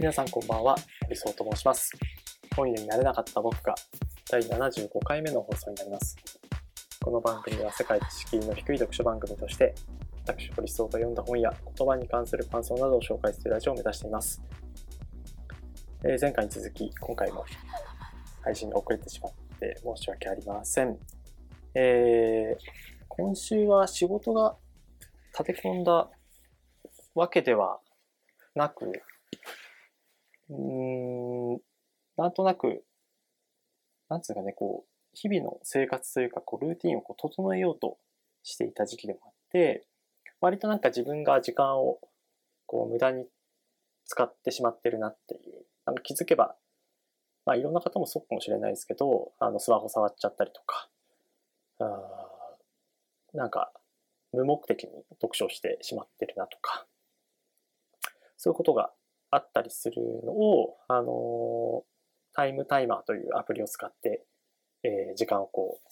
皆さんこんばんは、理想と申します。本屋になれなかった僕が第75回目の放送になります。この番組は世界一敷居の低い読書番組として、私、理想が読んだ本や言葉に関する感想などを紹介するラジオを目指しています。えー前回に続き、今回も配信が遅れてしまって申し訳ありません。えー今週は仕事が立て込んだわけではなく、うん、なんとなく、なんつうかね、こう、日々の生活というか、こう、ルーティンをこう整えようとしていた時期でもあって、割となんか自分が時間を、こう、無駄に使ってしまってるなっていう、なんか気づけば、まあ、いろんな方もそうかもしれないですけど、あの、スマホ触っちゃったりとか、あーなんか、無目的に読書してしまってるなとか、そういうことがあったりするのを、あのタイムタイマーというアプリを使って、えー時間をこう、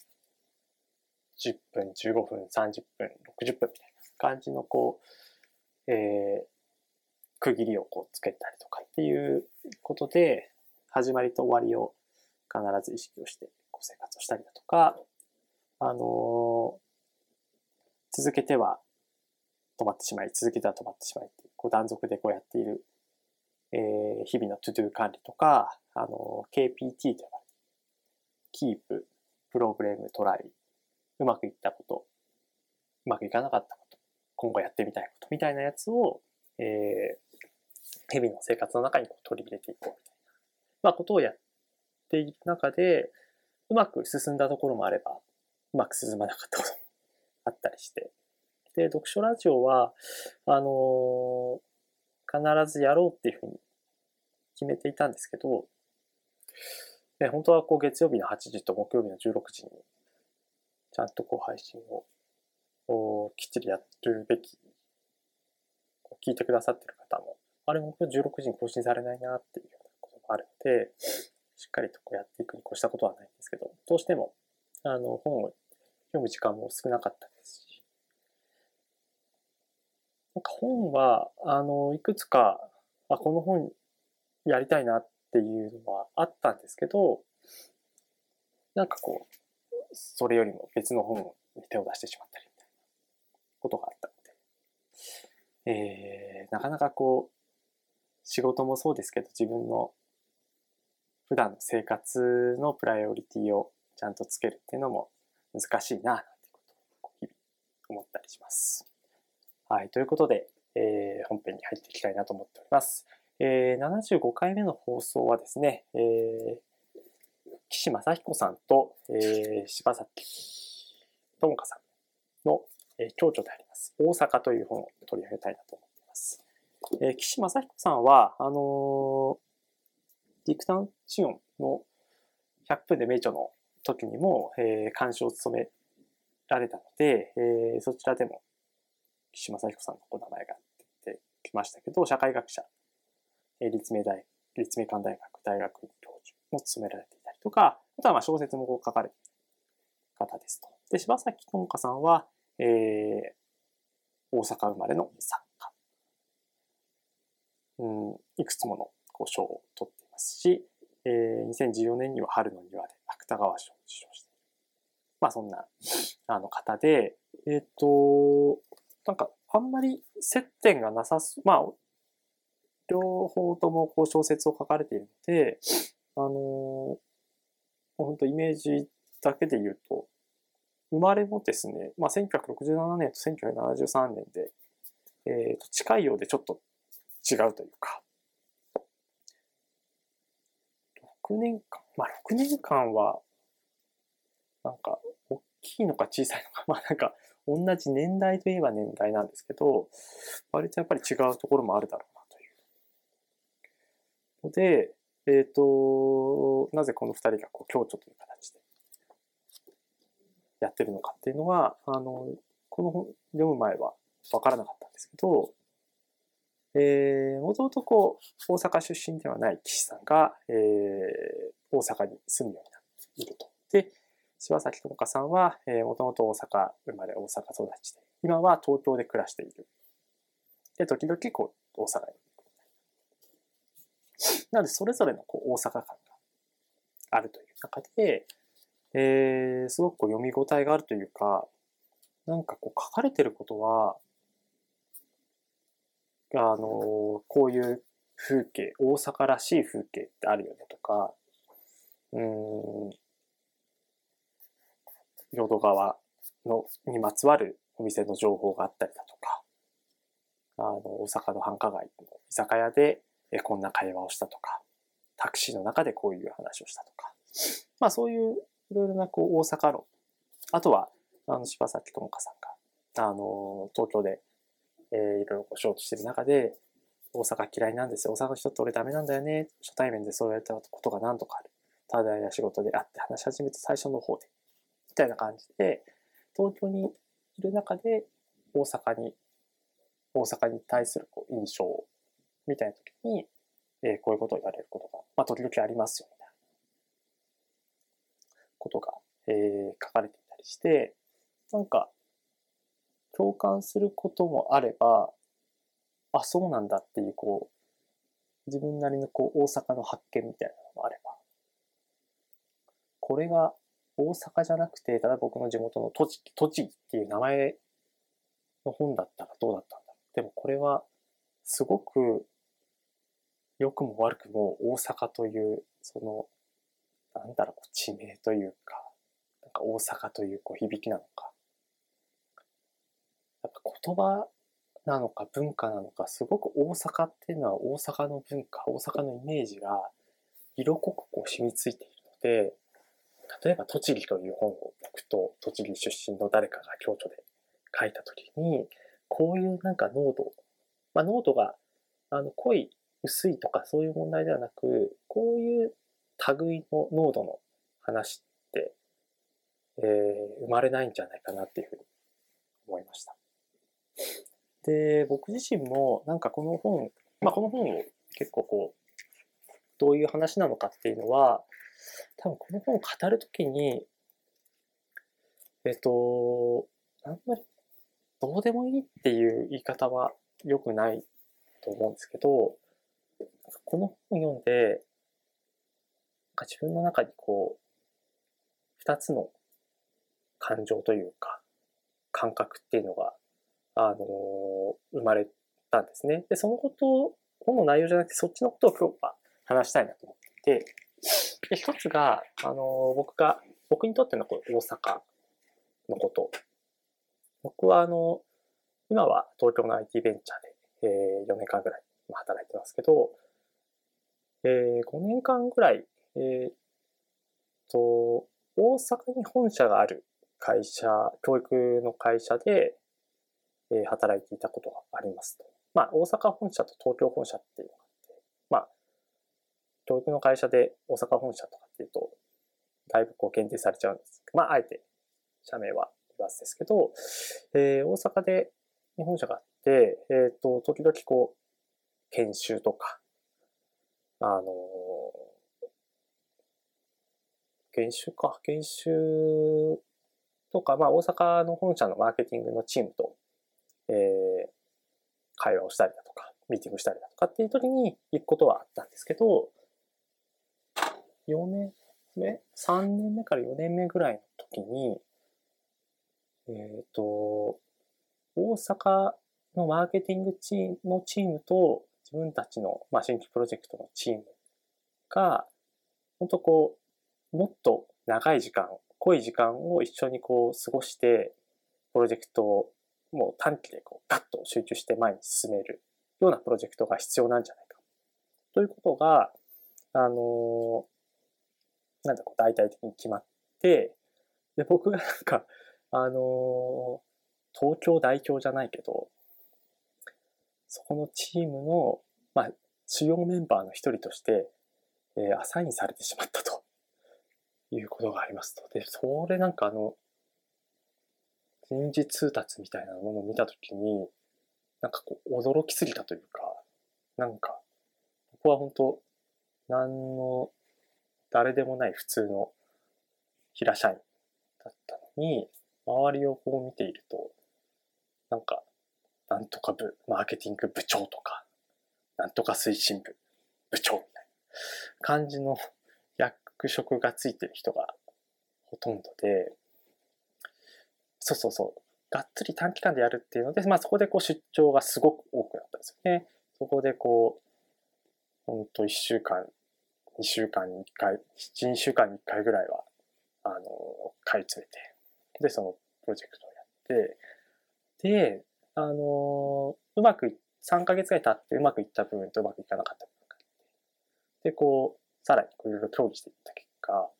10分、15分、30分、60分みたいな感じのこう、えー区切りをこうつけたりとかっていうことで、始まりと終わりを必ず意識をしてこう生活をしたりだとか、あの続けては止まってしまい、続けては止まってしまいっていう、こう断続でこうやっている、えー日々のトゥドゥ管理とか、あの KPT と呼ばれる、Keep、Problem、Try、うまくいったこと、うまくいかなかったこと、今後やってみたいことみたいなやつを、えー日々の生活の中にこう取り入れていこうみたいな、まあ、ことをやっていく中で、うまく進んだところもあれば、うまく進まなかったこともあったりして、で、読書ラジオは、あのー必ずやろうっていうふうに決めていたんですけど、ね、本当はこう月曜日の8時と木曜日の16時に、ちゃんとこう配信をきっちりやるべき、こう聞いてくださってる方も、あれ、木曜16時に更新されないなっていうようなこともあるので、しっかりとこうやっていくに越したことはないんですけど、どうしても、あの、本を読む時間も少なかったですし、なんか本は、あの、いくつか、あ、この本やりたいなっていうのはあったんですけど、なんかこう、それよりも別の本に手を出してしまったりみたいなことがあったので、えー、なかなかこう、仕事もそうですけど、自分の普段の生活のプライオリティをちゃんとつけるっていうのも難しいな、なんてことを日々思ったりします。はい。ということで、えー本編に入っていきたいなと思っております。えー75回目の放送はですね、えー岸正彦さんと、えー柴崎智香さんの、えー共著であります、大阪という本を取り上げたいなと思っています。えー岸正彦さんは、あのディクタンシオンの100分で名著の時にも、えー監修を務められたので、えーそちらでも岸正彦さんのお名前が出てきましたけど、社会学者、えー立命大、立命館大学大学院教授も務められていたりとか、あとはまあ小説もこう書かれている方ですと。で、柴崎智香さんは、えー大阪生まれの作家。うん、いくつものこう賞を取っていますし、えー2014年には春の庭で芥川賞を受賞している。まあそんな、あの方で、えっ、と、なんかあんまり接点がなさす、まあ、両方ともこう小説を書かれているので、あのー本当イメージだけで言うと、生まれもですね、まあ、1967年と1973年で、えーと近いようでちょっと違うというか、6年間、まあ6年間は、なんか、大きいのか小さいのか、まあなんか、同じ年代といえば年代なんですけど、割とやっぱり違うところもあるだろうなという。ので、えっ、と、なぜこの二人がこう共著という形でやってるのかっていうのは、あの、この本読む前はわからなかったんですけど、えー、もともとこう、大阪出身ではない岸さんが、えー、大阪に住むようになっていると。で、柴崎智香さんは、えー、もともと大阪生まれ、大阪育ちで、今は東京で暮らしている。で、時々こう、大阪に。なので、それぞれのこう大阪感があるという中で、えー、すごくこう読み応えがあるというか、なんかこう書かれてることは、あの、こういう風景、大阪らしい風景ってあるよねとか、うん、淀川のにまつわるお店の情報があったりだとか、あの、大阪の繁華街の居酒屋でこんな会話をしたとか、タクシーの中でこういう話をしたとか、まあそういういろいろなこう大阪論、あとは、あの、柴崎智香さんが、あの、東京で、えー、いろいろこうショートしてる中で、大阪嫌いなんですよ。大阪の人って俺ダメなんだよね。初対面でそう言われたことが何とかある。ただや仕事で会って話し始めた最初の方で。みたいな感じで、東京にいる中で大阪に、大阪に対するこう印象みたいな時に、えー、こういうことを言われることが、まあ時々ありますよ、みたいな。ことが、えー、書かれていたりして、なんか、共感することもあれば、あ、そうなんだっていう、こう、自分なりのこう大阪の発見みたいなのもあれば、これが大阪じゃなくて、ただ僕の地元の栃木、栃木っていう名前の本だったらどうだったんだでもこれは、すごく、良くも悪くも大阪という、その、なんだろう、地名というか、なんか大阪というこう響きなのか。やっぱ言葉なのか文化なのか、すごく大阪っていうのは大阪の文化、大阪のイメージが色濃くこう染みついているので、例えば栃木という本を僕と栃木出身の誰かが京都で書いたときに、こういうなんか濃度、まあ濃度があの濃い、薄いとかそういう問題ではなく、こういう類の濃度の話って、えー、生まれないんじゃないかなっていうふうに思いました。で、僕自身もなんかこの本、まあこの本を結構こう、どういう話なのかっていうのは、多分この本を語るときに、えっと、あんまりどうでもいいっていう言い方は良くないと思うんですけど、この本を読んで、なんか自分の中にこう、二つの感情というか、感覚っていうのがあの、生まれたんですね。で、そのこと、本の内容じゃなくて、そっちのことを今日は話したいなと思っていて、で、一つが、あの、僕が、僕にとってのこ大阪のこと。僕は、あの、今は東京の IT ベンチャーで、えー、4年間ぐらい働いてますけど、えー、5年間ぐらい、えー、と、大阪に本社がある会社、教育の会社で、えー働いていたことがありますと。まあ、大阪本社と東京本社っていう、教育の会社で大阪本社とかっていうと、だいぶこう限定されちゃうんです。まあ、あえて社名は言わずですけど、えー、大阪で日本社があって、えっ、ー、と、時々こう、研修とか、あのー、研修か、研修とか、まあ、大阪の本社のマーケティングのチームとえー、会話をしたりだとか、ミーティングしたりだとかっていう時に行くことはあったんですけど、4年目 ?3 年目から4年目ぐらいの時に、えっ、ー、と、大阪のマーケティングチームのチームと自分たちの、まあ、新規プロジェクトのチームが、本当こう、もっと長い時間、濃い時間を一緒にこう過ごして、プロジェクトをもう短期でこうガッと集中して前に進めるようなプロジェクトが必要なんじゃないか。ということが、あのなんだこう大体的に決まって、で、僕がなんか、あの東京代表じゃないけど、そこのチームの、まあ、主要メンバーの一人として、えー、アサインされてしまったということがありますと。で、それなんかあの、人事通達みたいなものを見たときに、なんかこう、驚きすぎたというか、なんか、僕は本当、何の、誰でもない普通の平社員だったのに、周りをこう見ていると、なんか、なんとか部、マーケティング部長とか、なんとか推進部、部長みたいな感じの役職がついてる人がほとんどで、そうそうそう、がっつり短期間でやるっていうので、まあそこでこう出張がすごく多くなったんですよね。そこでこう、ほんと1週間、2週間に1回、7、2週間に1回ぐらいは、あの、買い詰めて、で、そのプロジェクトをやって、で、あの、うまく、3ヶ月ぐらい経ってうまくいった部分とうまくいかなかった部分があって、で、こう、さらにいろいろ協議していった結果、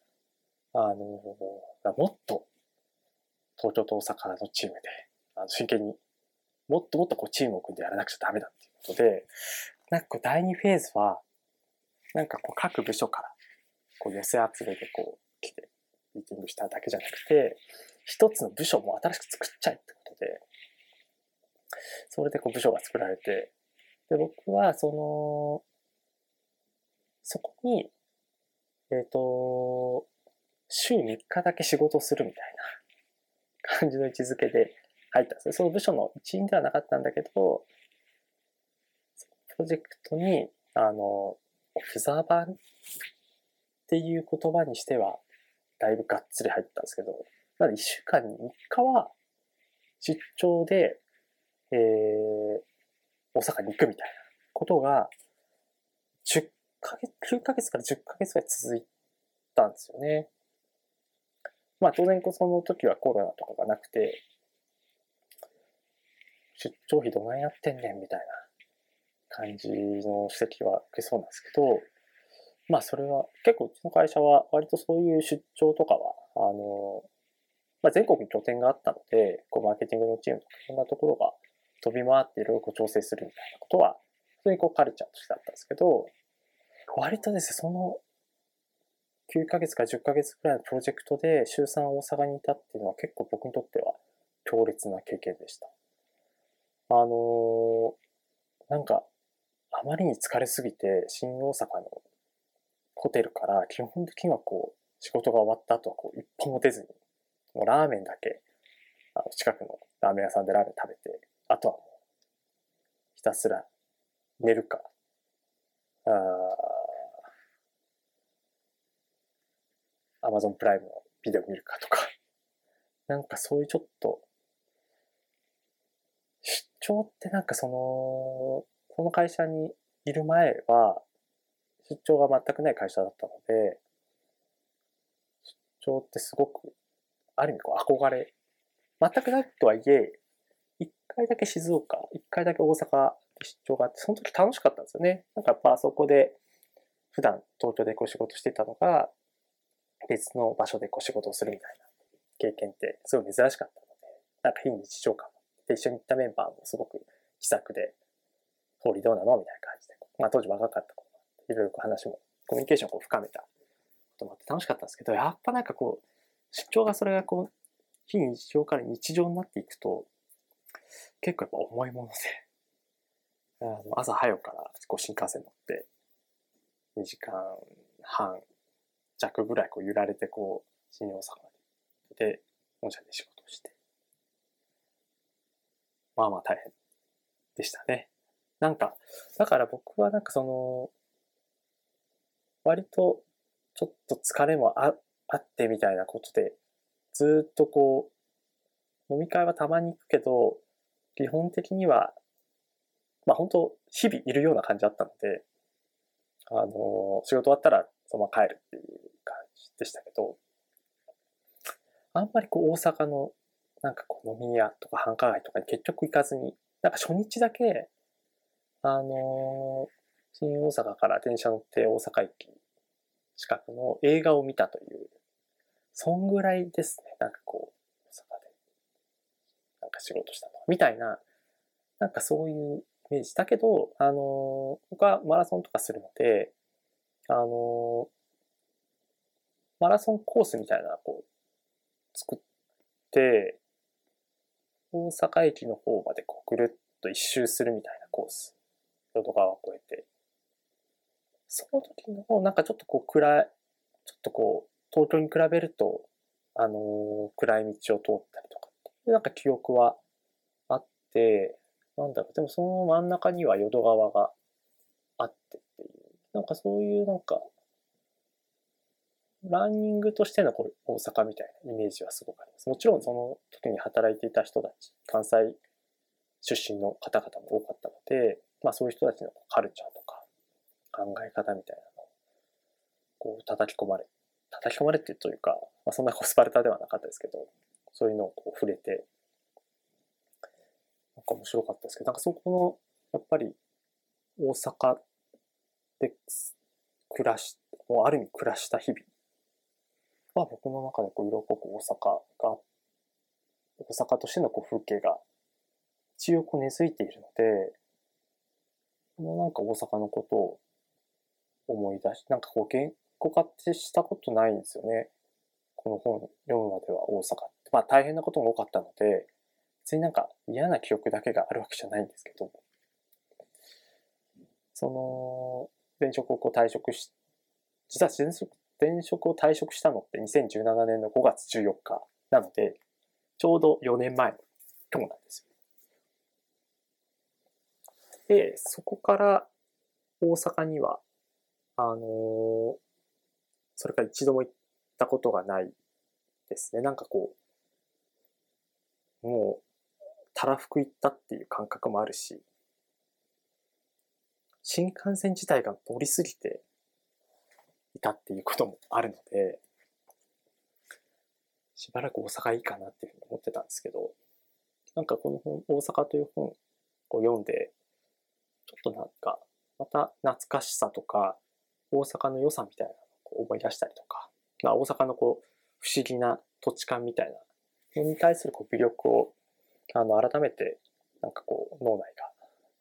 あの、もっと東京と大阪のチームで、あの真剣に、もっともっとこうチームを組んでやらなくちゃダメだっていうことで、なんかこう第2フェーズは、なんかこう各部署からこう寄せ集めてこう来てミーティングしただけじゃなくて、一つの部署も新しく作っちゃえってことで、それでこう部署が作られて、で、僕はその、そこに、えっ、ー、と、週3日だけ仕事するみたいな感じの位置づけで入ったんです。その部署の一員ではなかったんだけど、プロジェクトに、あの、フザーバーっていう言葉にしては、だいぶがっつり入ったんですけど、なので1週間に3日は出張で、えー、大阪に行くみたいなことが、10ヶ月、9ヶ月から10ヶ月ぐらい続いたんですよね。まあ当然その時はコロナとかがなくて、出張費どないなってんねんみたいな感じの指摘は受けそうなんですけど、まあそれは結構うちの会社は割とそういう出張とかは、あの、まあ、全国に拠点があったので、こうマーケティングのチームとかいろんなところが飛び回っていろいろこう調整するみたいなことは、普通にこうカルチャーとしてあったんですけど、割とですね、その9ヶ月か10ヶ月くらいのプロジェクトで週3大阪にいたっていうのは結構僕にとっては強烈な経験でした。あのー、なんかあまりに疲れすぎて、新大阪のホテルから基本的にはこう、仕事が終わった後はこう、一歩も出ずに、もうラーメンだけ、あの、近くのラーメン屋さんでラーメン食べて、あとはもう、ひたすら寝るか、あアマゾンプライムのビデオ見るかとか、なんかそういうちょっと、出張ってなんかその、この会社にいる前は、出張が全くない会社だったので、出張ってすごく、ある意味こう憧れ。全くないとはいえ、一回だけ静岡、一回だけ大阪で出張があって、その時楽しかったんですよね。なんかやっぱそこで、普段東京でこう仕事してたのが、別の場所でこう仕事をするみたいな経験ってすごい珍しかったので、なんか非日常感で一緒に行ったメンバーもすごく気さくで、通りどうなの？みたいな感じで。まあ当時若かった頃いろいろ話も、コミュニケーションをこう深めたこともあって楽しかったんですけど、やっぱなんかこう、出張がそれがこう、非日常から日常になっていくと、結構やっぱ重いもので、朝早くからこう新幹線乗って、2時間半弱ぐらいこう揺られてこう、新大阪にで、本社で仕事をして、まあまあ大変でしたね。なんか、だから僕はなんかその、割とちょっと疲れもああってみたいなことで、ずっとこう、飲み会はたまに行くけど、基本的には、まあ本当日々いるような感じだったので、あの、仕事終わったらそのまま帰るっていう感じでしたけど、あんまりこう大阪のなんかこう飲み屋とか繁華街とかに結局行かずに、なんか初日だけあの、新大阪から電車乗って大阪駅近くの映画を見たという、そんぐらいですね。なんかこう、大阪で、なんか仕事したの。みたいな、なんかそういうイメージ。だけど、あの、僕はマラソンとかするので、あの、マラソンコースみたいな、こう、作って、大阪駅の方までこうぐるっと一周するみたいなコース淀川を越えて、その時の、なんかちょっとこう暗い、ちょっとこう、東京に比べると、あのー、暗い道を通ったりとかっていうなんか記憶はあって、なんだろう、でもその真ん中には淀川があってっていう、なんかそういうなんか、ランニングとしてのこう大阪みたいなイメージはすごくあります。もちろんその時に働いていた人たち、関西出身の方々も多かったので、まあそういう人たちのカルチャーとか考え方みたいなのをこう叩き込まれ、叩き込まれてというか、まあそんなコスパルタではなかったですけど、そういうのをこう触れて、なんか面白かったですけど、なんかそこの、やっぱり大阪で暮らし、もうある意味暮らした日々は僕の中でこう色濃く大阪が、大阪としてのこう風景が一応こう根付いているので、このなんか大阪のことを思い出し、なんかこう言語化ってしたことないんですよね。この本読むまでは大阪って。まあ大変なことも多かったので、別になんか嫌な記憶だけがあるわけじゃないんですけど、その、前職を退職し、実は前職前職を退職したのって2017年の5月14日なので、ちょうど4年前の今日なんですよ。で、そこから大阪には、あのー、それから一度も行ったことがないですね。なんかこう、もう、たらふく行ったっていう感覚もあるし、新幹線自体が乗りすぎていたっていうこともあるので、しばらく大阪いいかなっていうふうに思ってたんですけど、なんかこの本、大阪という本を読んで、ちょっとなんか、また懐かしさとか、大阪の良さみたいなのを思い出したりとか、まあ、大阪のこう、不思議な土地感みたいな、に対するこう微力を、あの、改めて、なんかこう、脳内が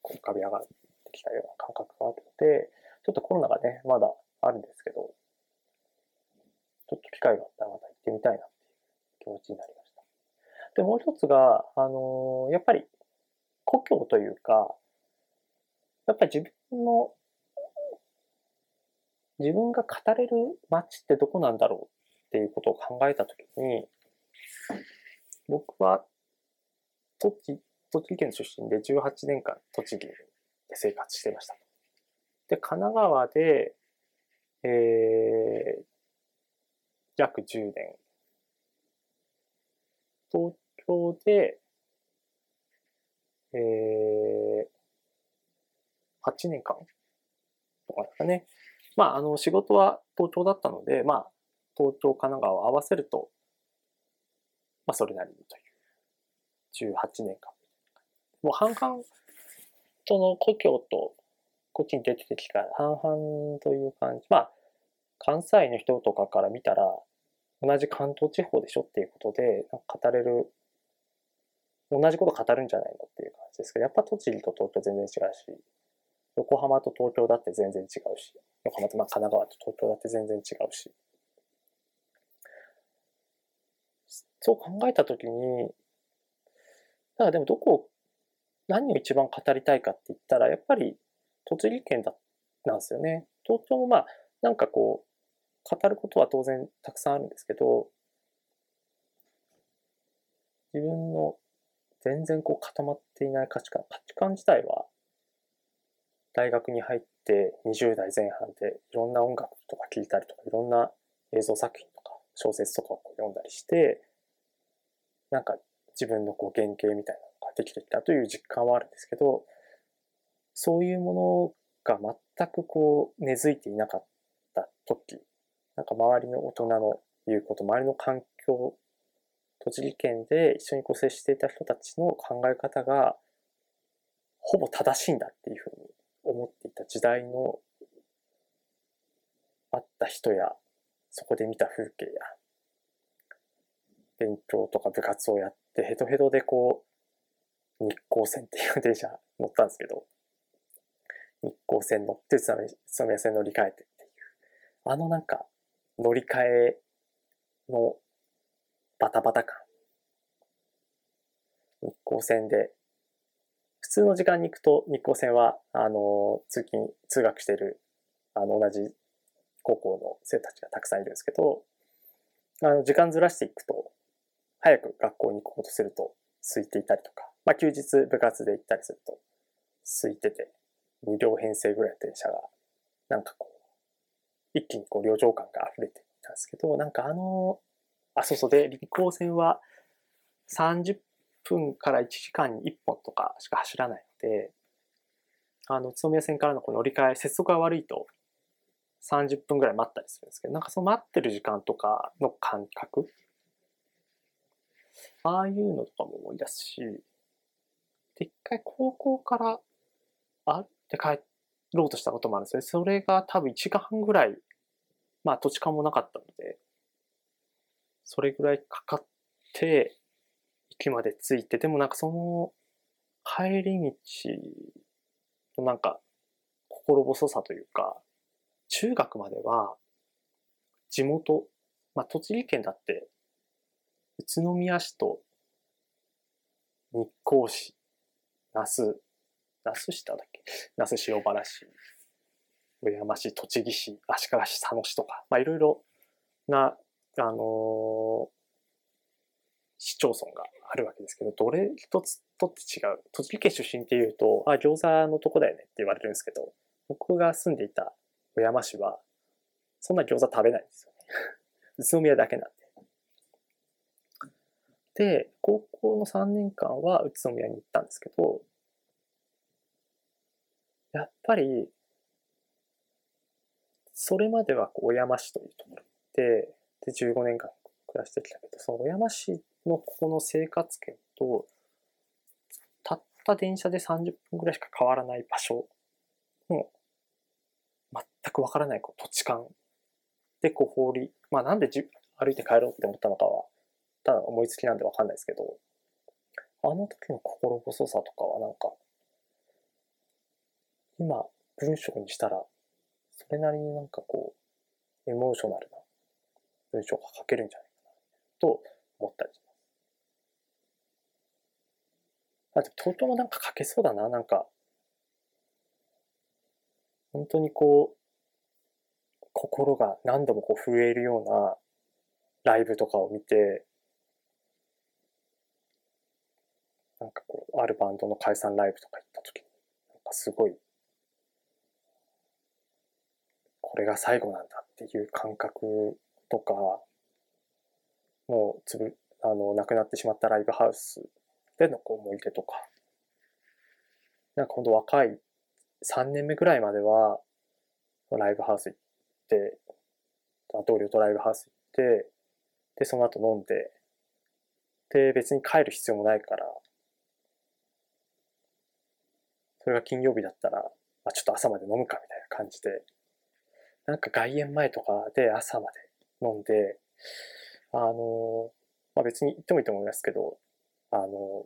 こう浮かび上がってきたような感覚があって、ちょっとコロナがね、まだあるんですけど、ちょっと機会があったらまた行ってみたいなっていう気持ちになりました。で、もう一つが、あのー、やっぱり故郷というか、やっぱり自分の、自分が語れる街ってどこなんだろうっていうことを考えたときに、僕は栃木、栃木県出身で18年間栃木で生活してました。で、神奈川でえー、約10年。東京で、えー、8年間とかですかね。まあ、あの、仕事は東京だったので、まあ、東京、神奈川を合わせると、まあ、それなりにという、18年間。もう半々との故郷とこっちに出てきた半々という感じ。まあ、関西の人とかから見たら、同じ関東地方でしょっていうことで、語れる、同じこと語るんじゃないのっていう感じですけど、やっぱ栃木と東京全然違うし、横浜と東京だって全然違うし、横浜とまあ神奈川と東京だって全然違うし。そう考えたときに、だからでもどこ、何を一番語りたいかって言ったら、やっぱり栃木県だ、なんですよね。東京もまあ、なんかこう、語ることは当然たくさんあるんですけど、自分の全然こう固まっていない価値観、価値観自体は、大学に入って20代前半でいろんな音楽とか聴いたりとか、いろんな映像作品とか小説とかを読んだりして、なんか自分のこう原型みたいなのができてきたという実感はあるんですけど、そういうものが全くこう根付いていなかった時、なんか周りの大人の言うこと、周りの環境、栃木県で一緒にこう接していた人たちの考え方がほぼ正しいんだっていうふうに思っていた時代のあった人や、そこで見た風景や、勉強とか部活をやってヘトヘトでこう、日光線っていう電車乗ったんですけど、日光線乗って宇都宮線乗り換えてっていう、あのなんか乗り換えのバタバタ感。日光線で、通の時間に行くと日光線は、あの、通勤、通学している、あの、同じ高校の生徒たちがたくさんいるんですけど、あの、時間ずらしていくと、早く学校に行こうとすると空いていたりとか、まあ休日部活で行ったりすると空いてて、2両編成ぐらいの電車がなんかこう、一気にこう、旅情感が溢れていたんですけど、なんかあの、あ、そうそう。で、臨港線は30分から1時間に1本とかしか走らないので、あの、宇都宮線からのこの乗り換え、接続が悪いと30分ぐらい待ったりするんですけど、なんかその待ってる時間とかの感覚ああいうのとかも思い出すし、で、一回高校から歩って帰ろうとしたこともあるんですよね。それが多分1時間半ぐらい、まあ土地勘もなかったので、それぐらいかかって、駅まで着いて、でもなんかその帰り道のなんか心細さというか、中学までは地元、まあ栃木県だって宇都宮市と日光市、那須、那須市だっけ？那須塩原市、上山市、栃木市、足利市、佐野市とか、まあいろいろな、あのー、市町村があるわけですけど、どれ一つとって違う？栃木県出身っていうと、あ、餃子のとこだよねって言われるんですけど、僕が住んでいた小山市は、そんな餃子食べないんですよね。宇都宮だけなんで。で、高校の3年間は宇都宮に行ったんですけど、やっぱり、それまでは小山市というところで、で、15年間暮らしてきたけど、その小山市のここの生活圏と、たった電車で30分ぐらいしか変わらない場所の、全くわからないこう土地勘。でこう放り、まあなんでじ歩いて帰ろうって思ったのかは、ただ思いつきなんでわかんないですけど、あの時の心細さとかはなんか、今文章にしたら、それなりになんかこう、エモーショナルな文章が書けるんじゃないかな、と思ったりします。あと、東京もなんか書けそうだな、なんか。本当にこう、心が何度もこう震えるようなライブとかを見て、なんかこう、あるバンドの解散ライブとか行った時に、なんかすごい、これが最後なんだっていう感覚とか、もうつぶ、あの、亡くなってしまったライブハウスでのこう思い出とか、なんかほんと若い3年目ぐらいまでは、ライブハウス行って、同僚とライブハウス行って、で、その後飲んで、で、別に帰る必要もないから、それが金曜日だったら、まあ、ちょっと朝まで飲むかみたいな感じで、なんか外苑前とかで朝まで飲んで、あの、まあ、別に行ってもいいと思いますけど、あの、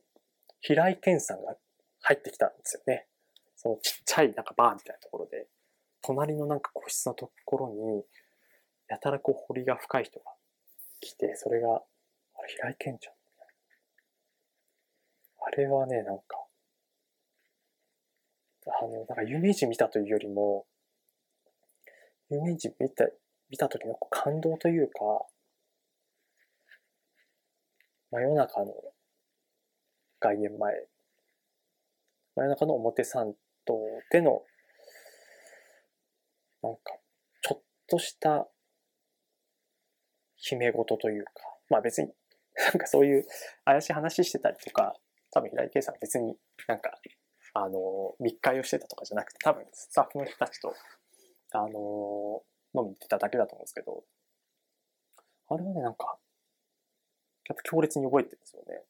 平井堅さんが入ってきたんですよね。そのちっちゃいなんかバーみたいなところで、隣のなんか個室のところに、やたらこう彫りが深い人が来て、それが、あれ平井堅ちゃん。あれはね、なんか、あの、なんか有名人見たというよりも、有名人見た、見た時の感動というか、真夜中の外苑前、真夜中の表参道での、なんか、ちょっとした決め事というか、まあ別に、なんかそういう怪しい話してたりとか、多分平井圭さん別になんか、あの、密会をしてたとかじゃなくて、多分スタッフの人たちと、あの、飲みに行ってただけだと思うんですけど、あれはね、なんか、やっぱ強烈に覚えてるんですよね。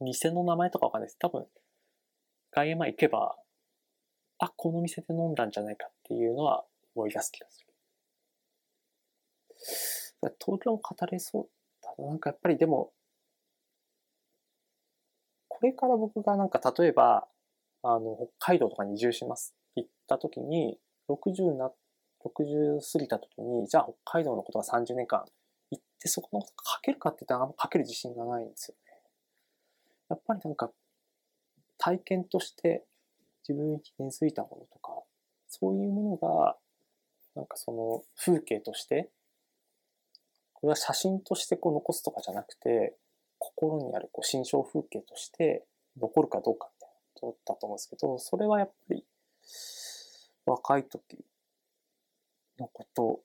店の名前とかわかんないです。多分、外苑前行けば、あ、この店で飲んだんじゃないかっていうのは思い出す気がする。東京も語れそうだな。なんかやっぱりでも、これから僕がなんか例えば、あの、北海道とかに移住します。行った時に、60な、60過ぎた時に、じゃあ北海道のことが30年間行ってそこのこと書けるかって言ったらあんま書ける自信がないんですよね。やっぱりなんか体験として自分に根付いたものとか、そういうものが、なんかその風景として、これは写真としてこう残すとかじゃなくて、心にあるこう心象風景として残るかどうかみたいなことだと思うんですけど、それはやっぱり若い時のこと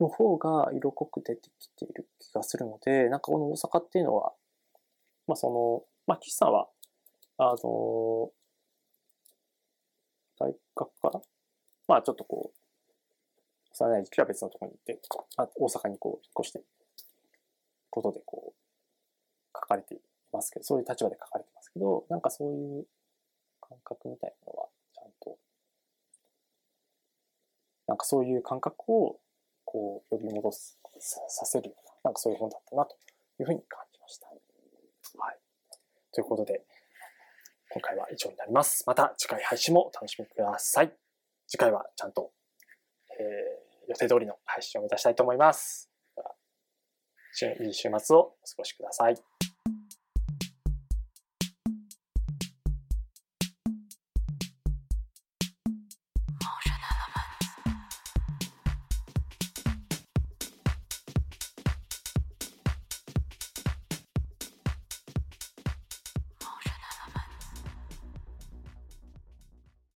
の方が色濃く出てきている気がするので、なんかこの大阪っていうのは、まあその、まあ岸さんは、あの、大学からまあちょっとこう、幼い時期は別のところに行って、あ大阪にこう引っ越してことでこう、書かれていますけど、そういう立場で書かれてますけど、なんかそういう感覚みたいなのは、ちゃんと、なんかそういう感覚を、こう、呼び戻す、させるような、なんかそういう本だったな、というふうに感じました。はい。ということで、今回は以上になります。また次回配信もお楽しみください。次回はちゃんと、えー、予定通りの配信を目指したいと思います。いい週末をお過ごしください。